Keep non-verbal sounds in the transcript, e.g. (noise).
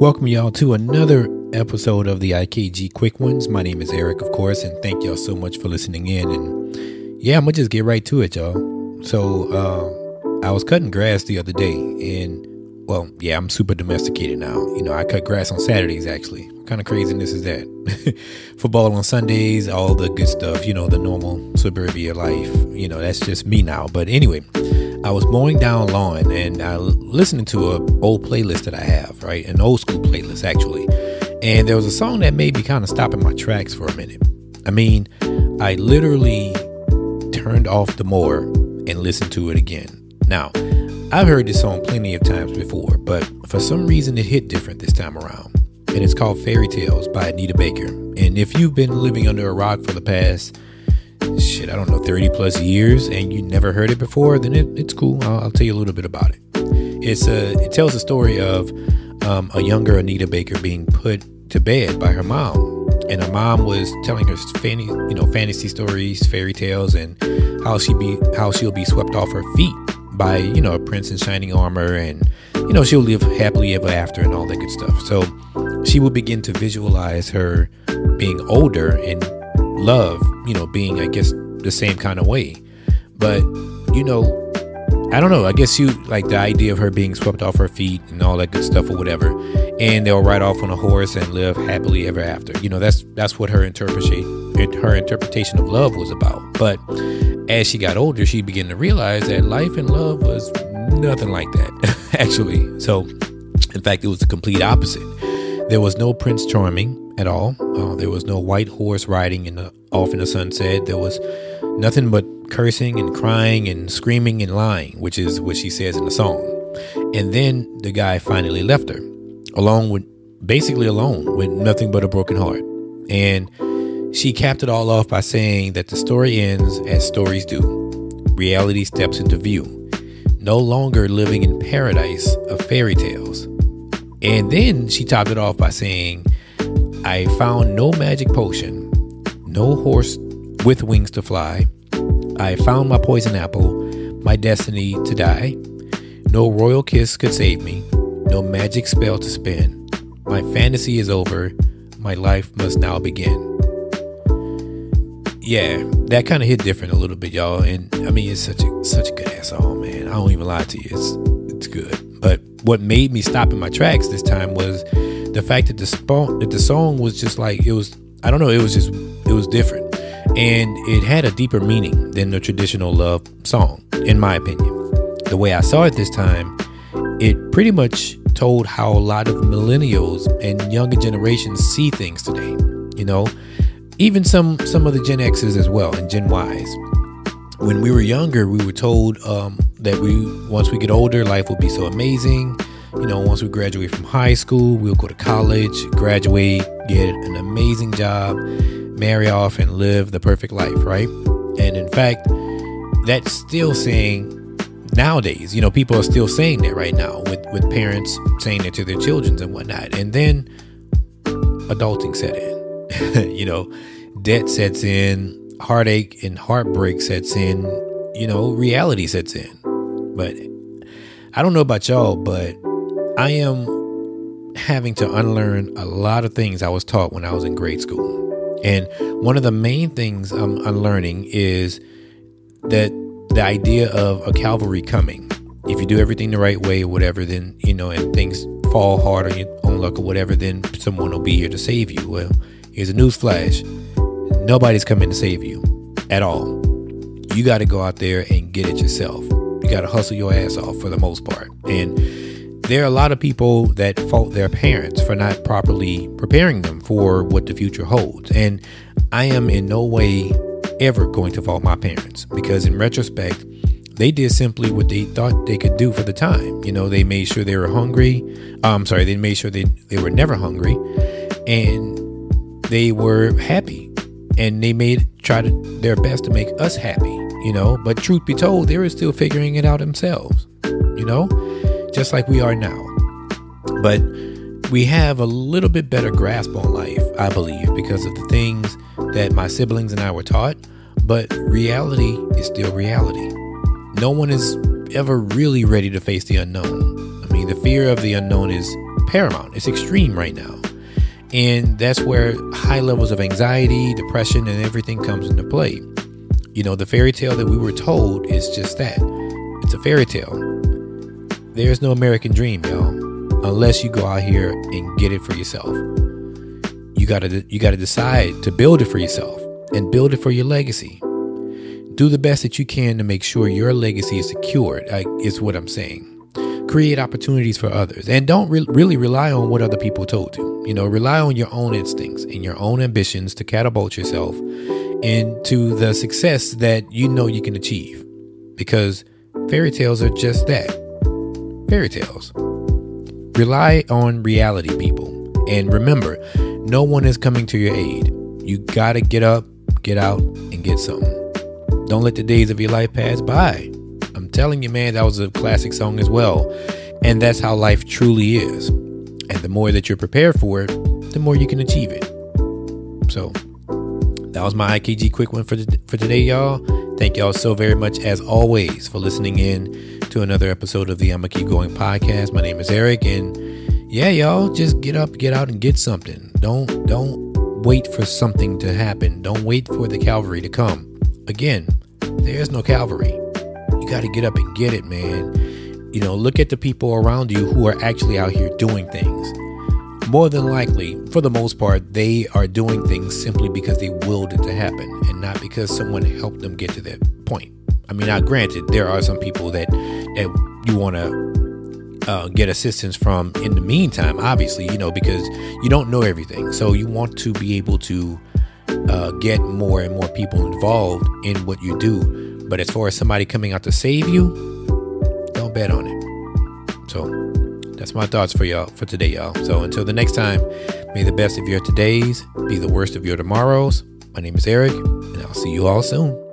Welcome y'all to another episode of the IKG Quick Ones. My name is Eric, of course, and thank y'all so much for listening in. And yeah, I'm gonna just get right to it, y'all. So uh, I was cutting grass the other day, and well, yeah, I'm super domesticated now. You know, I cut grass on Saturdays actually. What kind of craziness is that? (laughs) Football on Sundays, all the good stuff. You know, the normal suburbia life. You know, that's just me now. But anyway. I was mowing down lawn and I listening to an old playlist that I have, right? An old school playlist actually. And there was a song that made me kind of stop in my tracks for a minute. I mean, I literally turned off the mower and listened to it again. Now, I've heard this song plenty of times before, but for some reason it hit different this time around. And it's called Fairy Tales by Anita Baker. And if you've been living under a rock for the past shit, I don't know, 30 plus years and you never heard it before, then it, it's cool. I'll, I'll, tell you a little bit about it. It's a, it tells the story of um, a younger Anita Baker being put to bed by her mom. And her mom was telling her fanny, you know, fantasy stories, fairy tales, and how she be how she'll be swept off her feet by you know a prince in shining armor, and you know she'll live happily ever after and all that good stuff. So she will begin to visualize her being older and love, you know, being, I guess, the same kind of way. But, you know, I don't know. I guess you like the idea of her being swept off her feet and all that good stuff or whatever, and they'll ride off on a horse and live happily ever after. You know, that's that's what her interpretation her interpretation of love was about. But as she got older, she began to realize that life and love was nothing like that, (laughs) actually. So, in fact, it was the complete opposite. There was no Prince Charming at all. Uh, there was no white horse riding in the, off in the sunset. There was nothing but cursing and crying and screaming and lying, which is what she says in the song. And then the guy finally left her, alone with basically alone with nothing but a broken heart. And she capped it all off by saying that the story ends as stories do. Reality steps into view, no longer living in paradise of fairy tales. And then she topped it off by saying, I found no magic potion, no horse with wings to fly. I found my poison apple, my destiny to die. No royal kiss could save me, no magic spell to spin. My fantasy is over, my life must now begin. Yeah, that kind of hit different a little bit, y'all. And I mean, it's such a such a good ass song, man. I don't even lie to you, it's it's good. But what made me stop in my tracks this time was the fact that the song that the song was just like it was I don't know it was just it was different and it had a deeper meaning than the traditional love song in my opinion. The way I saw it this time, it pretty much told how a lot of millennials and younger generations see things today. You know, even some some of the Gen X's as well and Gen Y's. When we were younger, we were told um, that we once we get older, life will be so amazing you know, once we graduate from high school, we'll go to college, graduate, get an amazing job, marry off, and live the perfect life, right? And in fact, that's still saying nowadays, you know, people are still saying that right now with, with parents saying it to their children and whatnot. And then adulting set in, (laughs) you know, debt sets in, heartache and heartbreak sets in, you know, reality sets in. But I don't know about y'all, but I am having to unlearn a lot of things I was taught when I was in grade school. And one of the main things I'm unlearning is that the idea of a cavalry coming. If you do everything the right way or whatever, then, you know, and things fall hard on your own luck or whatever, then someone will be here to save you. Well, here's a news flash nobody's coming to save you at all. You got to go out there and get it yourself. You got to hustle your ass off for the most part. And there are a lot of people that fault their parents for not properly preparing them for what the future holds. And I am in no way ever going to fault my parents because, in retrospect, they did simply what they thought they could do for the time. You know, they made sure they were hungry. I'm sorry, they made sure they, they were never hungry and they were happy. And they made try to their best to make us happy, you know. But truth be told, they were still figuring it out themselves, you know just like we are now. But we have a little bit better grasp on life, I believe, because of the things that my siblings and I were taught. But reality is still reality. No one is ever really ready to face the unknown. I mean, the fear of the unknown is paramount. It's extreme right now. And that's where high levels of anxiety, depression, and everything comes into play. You know, the fairy tale that we were told is just that it's a fairy tale. There's no American dream, y'all, unless you go out here and get it for yourself. You gotta you gotta decide to build it for yourself and build it for your legacy. Do the best that you can to make sure your legacy is secured. is what I'm saying create opportunities for others and don't re- really rely on what other people told you you know rely on your own instincts and your own ambitions to catapult yourself into the success that you know you can achieve because fairy tales are just that fairy tales rely on reality people and remember no one is coming to your aid you gotta get up get out and get something don't let the days of your life pass by I'm telling you, man, that was a classic song as well. And that's how life truly is. And the more that you're prepared for it, the more you can achieve it. So that was my IKG quick one for for today, y'all. Thank y'all so very much, as always, for listening in to another episode of the I'ma Keep Going podcast. My name is Eric, and yeah, y'all, just get up, get out, and get something. Don't don't wait for something to happen. Don't wait for the Calvary to come. Again, there is no Calvary You got to get up and get it, man. You know, look at the people around you who are actually out here doing things. More than likely, for the most part, they are doing things simply because they willed it to happen and not because someone helped them get to that point. I mean, now granted, there are some people that, that you want to uh, get assistance from in the meantime, obviously, you know, because you don't know everything. So you want to be able to uh, get more and more people involved in what you do but as far as somebody coming out to save you, don't bet on it. So that's my thoughts for y'all for today, y'all. So until the next time, may the best of your todays be the worst of your tomorrows. My name is Eric, and I'll see you all soon.